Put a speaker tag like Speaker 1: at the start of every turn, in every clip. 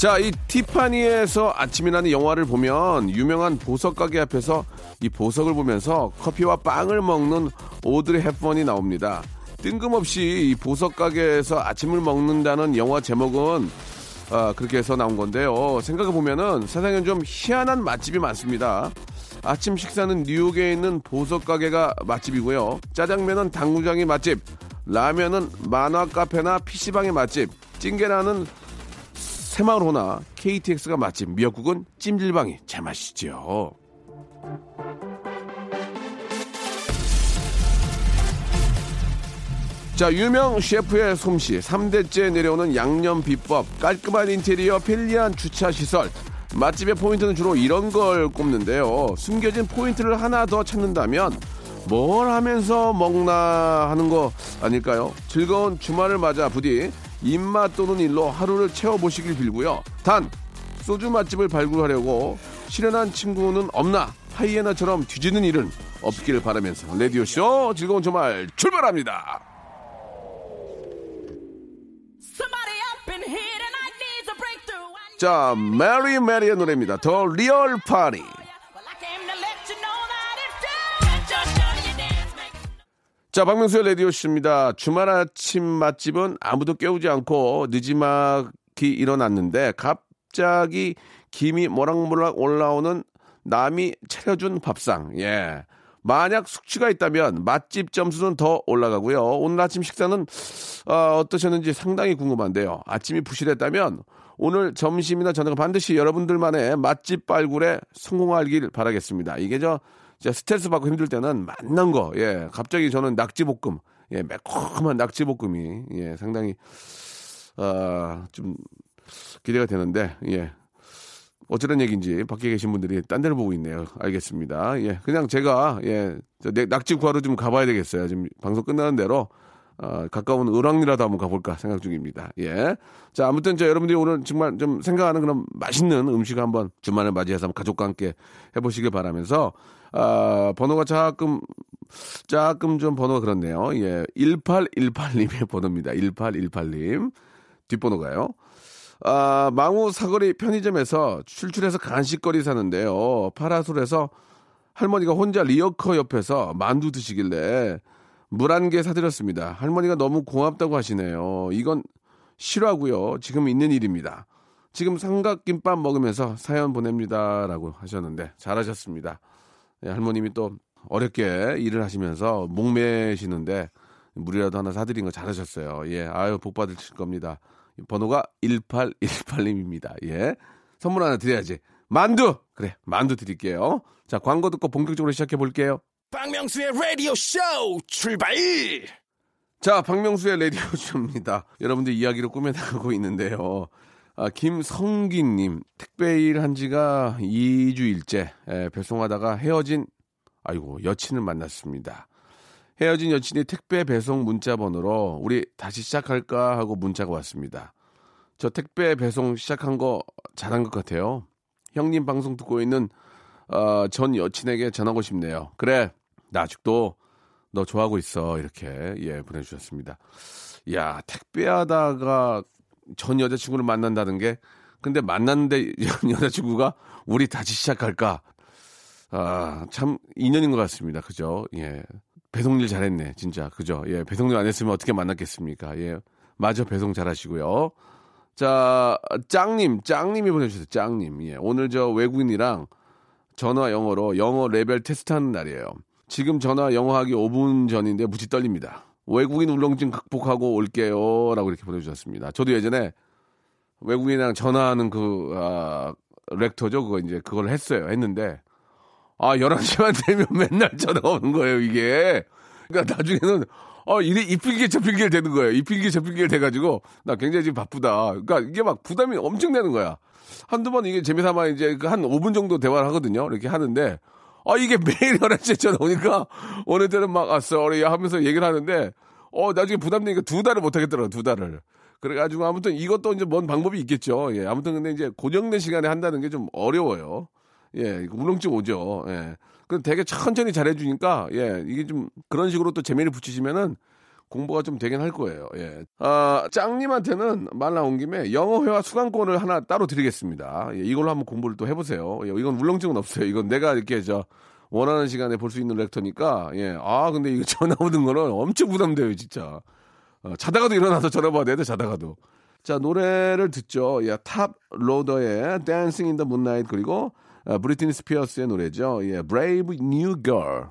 Speaker 1: 자 이 티파니에서 아침이라는 영화를 보면 유명한 보석 가게 앞에서 이 보석을 보면서 커피와 빵을 먹는 오드리 헵번이 나옵니다 뜬금없이 이 보석 가게에서 아침을 먹는다는 영화 제목은 아, 그렇게 해서 나온 건데요. 생각해 보면은 세상엔 좀 희한한 맛집이 많습니다. 아침 식사는 뉴욕에 있는 보석 가게가 맛집이고요. 짜장면은 당구장이 맛집, 라면은 만화 카페나 PC방의 맛집, 찡게라는 새마을호나 KTX가 맛집, 미역국은 찜질방이 제맛이죠. 자, 유명 셰프의 솜씨, 3대째 내려오는 양념 비법, 깔끔한 인테리어, 편리한 주차 시설. 맛집의 포인트는 주로 이런 걸 꼽는데요. 숨겨진 포인트를 하나 더 찾는다면 뭘 하면서 먹나 하는 거 아닐까요? 즐거운 주말을 맞아 부디 입맛 도는 일로 하루를 채워보시길 빌고요. 단, 소주 맛집을 발굴하려고 실연한 친구는 없나? 하이에나처럼 뒤지는 일은 없기를 바라면서 레디오 쇼 즐거운 주말 출발합니다. 자, 메리 메리의 노래입니다.
Speaker 2: The Real Party.
Speaker 1: 자, 박명수의 라디오씨입니다. 주말 아침 맛집은 아무도 깨우지 않고 늦지막이 일어났는데 갑자기 김이 모락모락 올라오는 남이 차려준 밥상. 예. 만약 숙취가 있다면 맛집 점수는 더 올라가고요. 오늘 아침 식사는 어, 어떠셨는지 상당히 궁금한데요. 아침이 부실했다면 오늘 점심이나 저녁은 반드시 여러분들만의 맛집 발굴에 성공하길 바라겠습니다. 이게 저 스트레스 받고 힘들 때는 맛난 거, 예, 갑자기 저는 낙지볶음, 예, 매콤한 낙지볶음이, 예, 상당히, 아, 좀 기대가 되는데, 예. 어쩌란 얘기인지 밖에 계신 분들이 딴 데를 보고 있네요. 알겠습니다. 예, 그냥 제가, 예, 낙지 구하러 좀 가봐야 되겠어요. 지금 방송 끝나는 대로, 어, 가까운 을왕리라도 한번 가볼까 생각 중입니다. 예. 자, 아무튼 저 여러분들이 오늘 정말 좀 생각하는 그런 맛있는 음식 한번 주말을 맞이해서 한번 가족과 함께 해보시길 바라면서, 아, 번호가 조금, 조금 좀 번호가 그렇네요. 예. 1818님의 번호입니다. 1818님. 뒷번호가요. 아, 망우 사거리 편의점에서 출출해서 간식거리 사는데요. 파라솔에서 할머니가 혼자 리어커 옆에서 만두 드시길래 물 한 개 사드렸습니다. 할머니가 너무 고맙다고 하시네요. 이건 실화고요. 지금 있는 일입니다. 지금 삼각김밥 먹으면서 사연 보냅니다라고 하셨는데 잘하셨습니다. 예, 할머님이 또 어렵게 일을 하시면서 목매시는데 물이라도 하나 사드린 거 잘하셨어요. 예, 아유 복 받으실 겁니다. 번호가 1818님입니다. 예, 선물 하나 드려야지. 만두 그래 만두 드릴게요. 자 광고 듣고 본격적으로 시작해 볼게요.
Speaker 3: 박명수의 Radio Show 출발.
Speaker 1: 자, 박명수의 라디오 쇼입니다. 여러분들 이야기로 꾸며나가고 있는데요. 아, 김성기님, 택배일 한 지가 2주일째 배송하다가 헤어진, 아이고, 여친을 만났습니다. 헤어진 여친이 택배 배송 문자 번호로 우리 다시 시작할까 하고 문자가 왔습니다. 저 택배 배송 시작한 거 잘한 것 같아요. 형님 방송 듣고 있는 어, 전 여친에게 전하고 싶네요. 그래, 나 아직도 너 좋아하고 있어. 이렇게, 예, 보내주셨습니다. 야, 택배하다가 전 여자친구를 만난다는 게, 근데 만났는데 여자친구가 우리 다시 시작할까? 아, 참, 인연인 것 같습니다. 그죠? 예. 배송일 잘했네, 진짜. 그죠? 예, 배송일 안 했으면 어떻게 만났겠습니까? 예. 마저 배송 잘 하시고요. 자, 짱님, 짱님이 보내주셨어요. 짱님. 예. 오늘 저 외국인이랑 전화 영어로 영어 레벨 테스트 하는 날이에요. 지금 전화 영어 하기 5분 전인데 무지 떨립니다. 외국인 울렁증 극복하고 올게요. 라고 이렇게 보내주셨습니다. 저도 예전에 외국인이랑 전화하는 그, 아, 렉터죠. 그거 이제 그걸 했어요. 했는데, 아, 11시만 되면 맨날 전화가 오는 거예요, 이게. 그러니까 나중에는 어 이래 이 핑계 저 핑계를 대는 거예요. 이 핑계 저 핑계를 대가지고 나 굉장히 지금 바쁘다. 그러니까 이게 막 부담이 엄청 되는 거야. 한두 번 이게 재미삼아 이제 그한 5분 정도 대화를 하거든요. 이렇게 하는데 아 이게 매일 11시에 전화 오니까 어느 때는 막 아 sorry 하면서 얘기를 하는데 어 나중에 부담되니까 두 달을 못 하겠더라고 두 달을. 그래가지고 아무튼 이것도 이제 뭔 방법이 있겠죠. 예 아무튼 근데 이제 고정된 시간에 한다는 게 좀 어려워요. 예 울렁증 오죠. 예. 그 되게 천천히 잘해주니까 예 이게 좀 그런 식으로 또 재미를 붙이시면은 공부가 좀 되긴 할 거예요. 예. 아, 짱님한테는 말 나온 김에 영어회화 수강권을 하나 따로 드리겠습니다. 예, 이걸로 한번 공부를 또 해보세요. 예, 이건 울렁증은 없어요. 이건 내가 이렇게 저 원하는 시간에 볼 수 있는 렉터니까 예. 아, 근데 이거 전화 오는 거는 엄청 부담돼요, 진짜. 어, 자다가도 일어나서 전화 받아야 돼, 자다가도. 자, 노래를 듣죠. 예, Toploader의 Dancing in the Moonlight 그리고 어, 브리트니 스피어스의 노래죠. 예, Brave New Girl.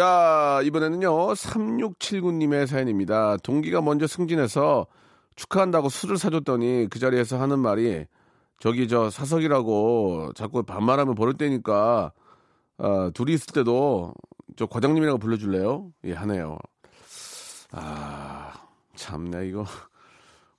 Speaker 1: 자, 이번에는요, 3679님의 사연입니다. 동기가 먼저 승진해서 축하한다고 술을 사줬더니 그 자리에서 하는 말이 저기 저 사석이라고 자꾸 반말하면 버릴 때니까 아, 둘이 있을 때도 저 과장님이라고 불러줄래요? 예, 하네요. 아, 참네, 이거.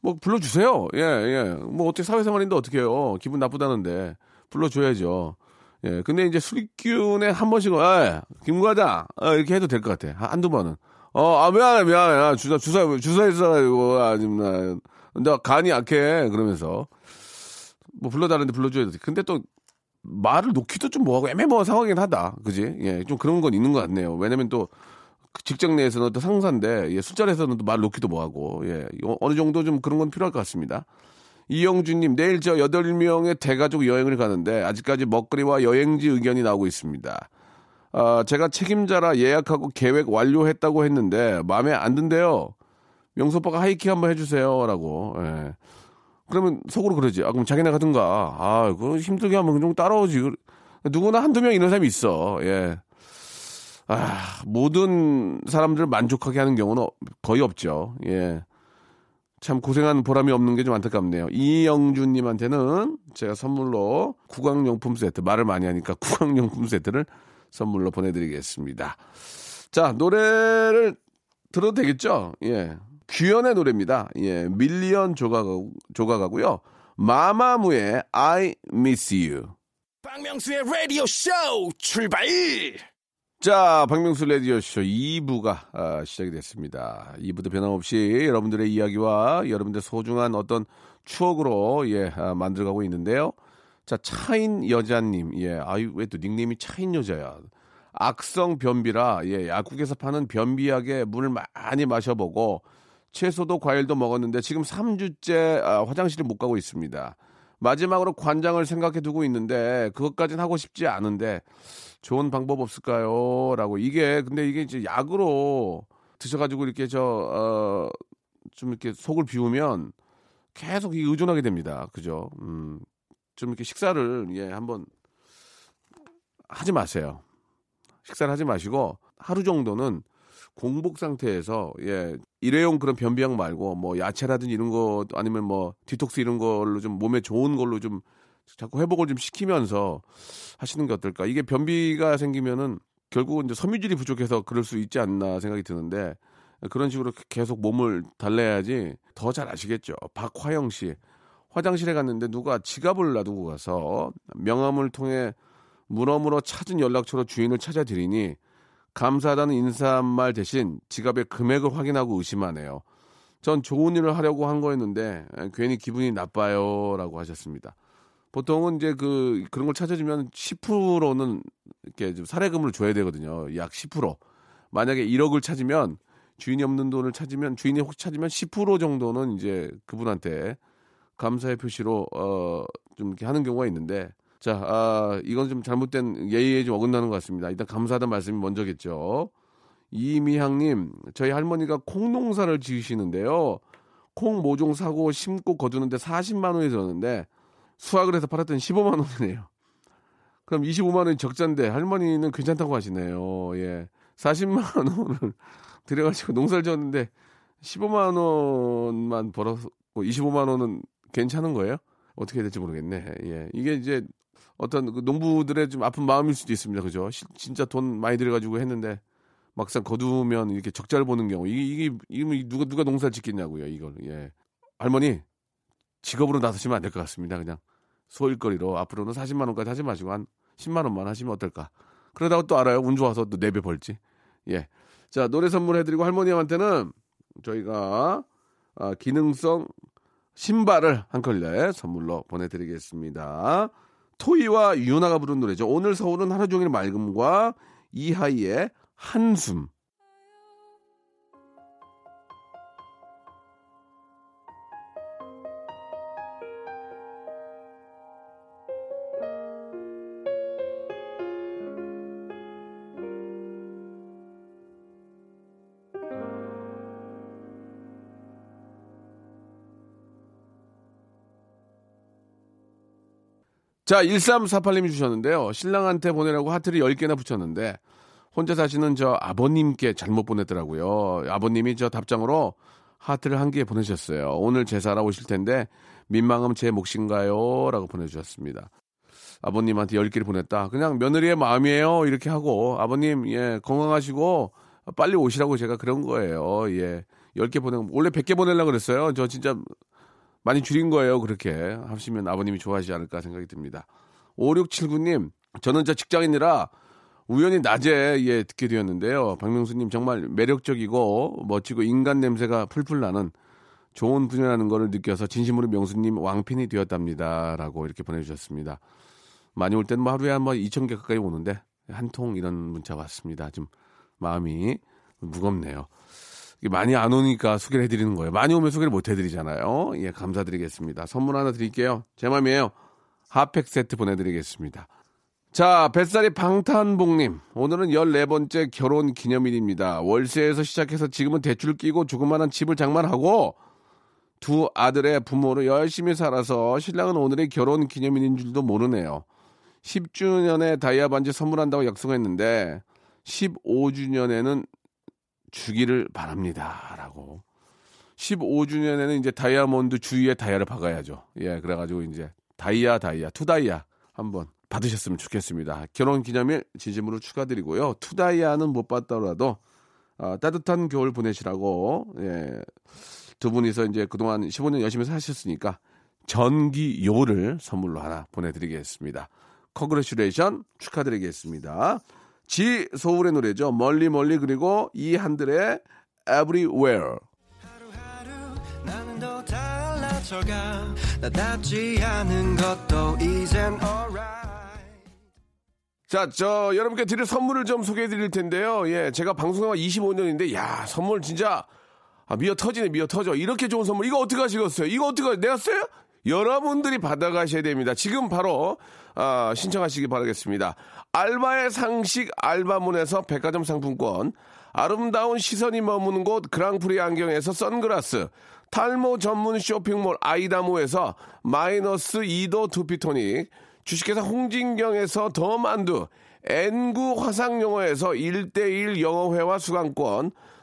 Speaker 1: 뭐, 불러주세요. 예, 예. 뭐, 어떻게 사회생활인데 어떻게 해요? 기분 나쁘다는데. 불러줘야죠. 예, 근데 이제 술기운에 한 번씩은, 아, 김과장, 어, 이렇게 해도 될 것 같아. 한- 한두 번은. 어, 아, 미안해, 미안해. 아, 주사, 주사, 주사했어가지고, 아, 지금 나, 나 간이 약해. 그러면서. 뭐 불러달라는데 불러줘야 돼. 근데 또 말을 놓기도 좀 뭐하고 애매모호한 상황이긴 하다. 그지? 예, 좀 그런 건 있는 것 같네요. 왜냐면 또그 직장 내에서는 또 상사인데, 예, 술자리에서는 또 말 놓기도 뭐하고, 예, 어- 어느 정도 좀 그런 건 필요할 것 같습니다. 이영주님, 내일 저 8명의 대가족 여행을 가는데, 아직까지 먹거리와 여행지 의견이 나오고 있습니다. 아, 제가 책임자라 예약하고 계획 완료했다고 했는데, 마음에 안 든대요. 명수 오빠가 하이킹 한번 해주세요. 라고. 예. 그러면 속으로 그러지. 아, 그럼 자기네 가든가. 아, 그거 힘들게 하면 좀 따라오지. 그- 누구나 한두 명 이런 사람이 있어. 예. 아, 모든 사람들을 만족하게 하는 경우는 거의 없죠. 예. 참 고생한 보람이 없는 게 좀 안타깝네요. 이영준님한테는 제가 선물로 구강용품 세트, 말을 많이 하니까 구강용품 세트를 선물로 보내드리겠습니다. 자, 노래를 들어도 되겠죠? 예. 규현의 노래입니다. 예. 밀리언 조각, 조각하고요. 마마무의 I miss you.
Speaker 3: 박명수의 라디오 쇼 출발!
Speaker 1: 자, 박명수 레디오쇼 2부가 아, 시작이 됐습니다. 2부도 변함없이 여러분들의 이야기와 여러분들 소중한 어떤 추억으로 예, 아, 만들어가고 있는데요. 자, 차인 여자님, 예, 아유, 왜 또 닉네임이 차인 여자야. 악성 변비라, 예, 약국에서 파는 변비약에 물을 많이 마셔보고 채소도 과일도 먹었는데 지금 3주째 아, 화장실을 못 가고 있습니다. 마지막으로 관장을 생각해 두고 있는데 그것까지는 하고 싶지 않은데 좋은 방법 없을까요? 라고 이게 근데 이게 이제 약으로 드셔가지고 이렇게 저 어 좀 이렇게 속을 비우면 계속 이 의존하게 됩니다. 그죠? 음, 좀 이렇게 식사를 예 한번 하지 마세요. 식사를 하지 마시고 하루 정도는 공복 상태에서 예 일회용 그런 변비약 말고 뭐 야채라든지 이런 거 아니면 뭐 디톡스 이런 걸로 좀 몸에 좋은 걸로 좀 자꾸 회복을 좀 시키면서 하시는 게 어떨까? 이게 변비가 생기면은 결국은 이제 섬유질이 부족해서 그럴 수 있지 않나 생각이 드는데 그런 식으로 계속 몸을 달래야지 더 잘 아시겠죠. 박화영 씨 화장실에 갔는데 누가 지갑을 놔두고 가서 명함을 통해 물어물어 찾은 연락처로 주인을 찾아드리니 감사하다는 인사말 대신 지갑의 금액을 확인하고 의심하네요. 전 좋은 일을 하려고 한 거였는데 에, 괜히 기분이 나빠요라고 하셨습니다. 보통은 이제 그 그런 걸 찾아주면 10%는 이렇게 좀 사례금을 줘야 되거든요. 약 10%. 만약에 1억을 찾으면 주인이 없는 돈을 찾으면 주인이 혹시 찾으면 10% 정도는 이제 그분한테 감사의 표시로 어좀 이렇게 하는 경우가 있는데 자, 아, 이건 좀 잘못된 예의에 좀 어긋나는 것 같습니다. 일단 감사하다는 말씀이 먼저겠죠. 이미향님, 저희 할머니가 콩 농사를 지으시는데요. 콩 모종 사고 심고 거두는데 40만 원이 들었는데 수확을 해서 팔았더니 15만 원이네요. 그럼 25만 원이 적자인데 할머니는 괜찮다고 하시네요. 예. 40만 원을 들여가지고 농사를 지었는데 15만 원만 벌었고 25만 원은 괜찮은 거예요? 어떻게 해야 될지 모르겠네. 예. 이게 이제 어떤 그 농부들의 좀 아픈 마음일 수도 있습니다. 그죠? 시- 진짜 돈 많이 들여가지고 했는데 막상 거두면 이렇게 적자를 보는 경우 이게 이게, 이게 누가 누가 농사를 짓겠냐고요. 이걸 예. 할머니 직업으로 나서시면 안 될 것 같습니다. 그냥 소일거리로 앞으로는 40만 원까지 하지 마시고 한 10만 원만 하시면 어떨까? 그러다가 또 알아요. 운 좋아서 또 4배 벌지. 예. 자, 노래 선물해드리고 할머니한테는 저희가 아, 기능성 신발을 한 컬레 선물로 보내드리겠습니다. 토이와 유나가 부른 노래죠. 오늘 서울은 하루 종일 맑음과 이하이의 한숨. 자, 1348님이 주셨는데요. 신랑한테 보내라고 하트를 10개나 붙였는데 혼자 사시는 저 아버님께 잘못 보냈더라고요. 아버님이 저 답장으로 하트를 한 개 보내셨어요. 오늘 제사라 오실 텐데 민망하면 제 몫인가요? 라고 보내주셨습니다. 아버님한테 10개를 보냈다. 그냥 며느리의 마음이에요. 이렇게 하고 아버님 예 건강하시고 빨리 오시라고 제가 그런 거예요. 예. 10개 보내 원래 100개 보내려고 그랬어요. 저 진짜 많이 줄인 거예요. 그렇게 하시면 아버님이 좋아하시지 않을까 생각이 듭니다. 5679님, 저는 저 직장인이라 우연히 낮에 예, 듣게 되었는데요. 박명수님 정말 매력적이고 멋지고 인간 냄새가 풀풀 나는 좋은 분이라는 거를 느껴서 진심으로 명수님 왕팬이 되었답니다. 라고 이렇게 보내주셨습니다. 많이 올 때는 뭐 하루에 한번 2,000개 가까이 오는데 한 통 이런 문자 왔습니다. 좀 마음이 무겁네요. 많이 안 오니까 소개를 해드리는 거예요. 많이 오면 소개를 못 해드리잖아요. 예, 감사드리겠습니다. 선물 하나 드릴게요. 제 맘이에요. 핫팩 세트 보내드리겠습니다. 자, 뱃살이 방탄복님. 오늘은 14번째 결혼 기념일입니다. 월세에서 시작해서 지금은 대출 끼고 조그마한 집을 장만하고 두 아들의 부모로 열심히 살아서 신랑은 오늘이 결혼 기념일인 줄도 모르네요. 10주년에 다이아 반지 선물한다고 약속했는데 15주년에는 주기를 바랍니다. 라고. 15주년에는 이제 다이아몬드 주위에 다이아를 박아야죠. 예, 그래가지고 이제 다이아, 다이아, 투다이아 한번 받으셨으면 좋겠습니다. 결혼 기념일 진심으로 축하드리고요. 투다이아는 못 받더라도 아, 따뜻한 겨울 보내시라고 예, 두 분이서 이제 그동안 15년 열심히 사셨으니까 전기요를 선물로 하나 보내드리겠습니다. congratulation 축하드리겠습니다. 지 소울의 노래죠. 멀리 멀리 그리고 이 한들의 Everywhere.
Speaker 4: 것도 이젠 alright
Speaker 1: 자, 저 여러분께 드릴 선물을 좀 소개해 드릴 텐데요. 예, 제가 방송한 25년인데 야, 선물 진짜 아, 미어 터지네, 미어 터져. 이렇게 좋은 선물 이거 어떻게 하시겠어요? 이거 어떻게 하- 내가 써요? 여러분들이 받아가셔야 됩니다. 지금 바로 아, 신청하시기 바라겠습니다. 알바의 상식 알바문에서 백화점 상품권, 아름다운 시선이 머무는 곳 그랑프리 안경에서 선글라스, 탈모 전문 쇼핑몰 아이다모에서 마이너스 2도 두피토닉, 주식회사 홍진경에서 더 만두, N구 화상영어에서 1대1 영어회화 수강권,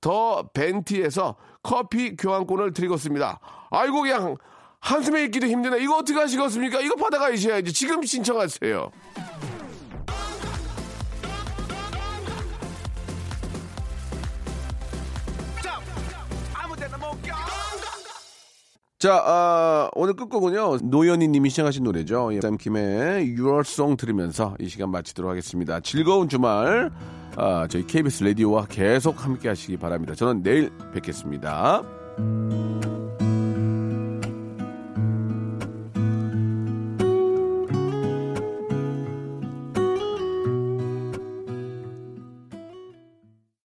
Speaker 1: 더 벤티에서 커피 교환권을 드리고 있습니다. 아이고 그냥 한숨에 있기도 힘드네. 이거 어떻게 하시겠습니까? 이거 받아가셔야지. 지금 신청하세요. 자, 아, 오늘 끝곡은요, 노현희 님이 시청하신 노래죠. 예, 쌈킴의 Your Song 들으면서 이 시간 마치도록 하겠습니다. 즐거운 주말, 아, 저희 KBS 라디오와 계속 함께 하시기 바랍니다. 저는 내일 뵙겠습니다.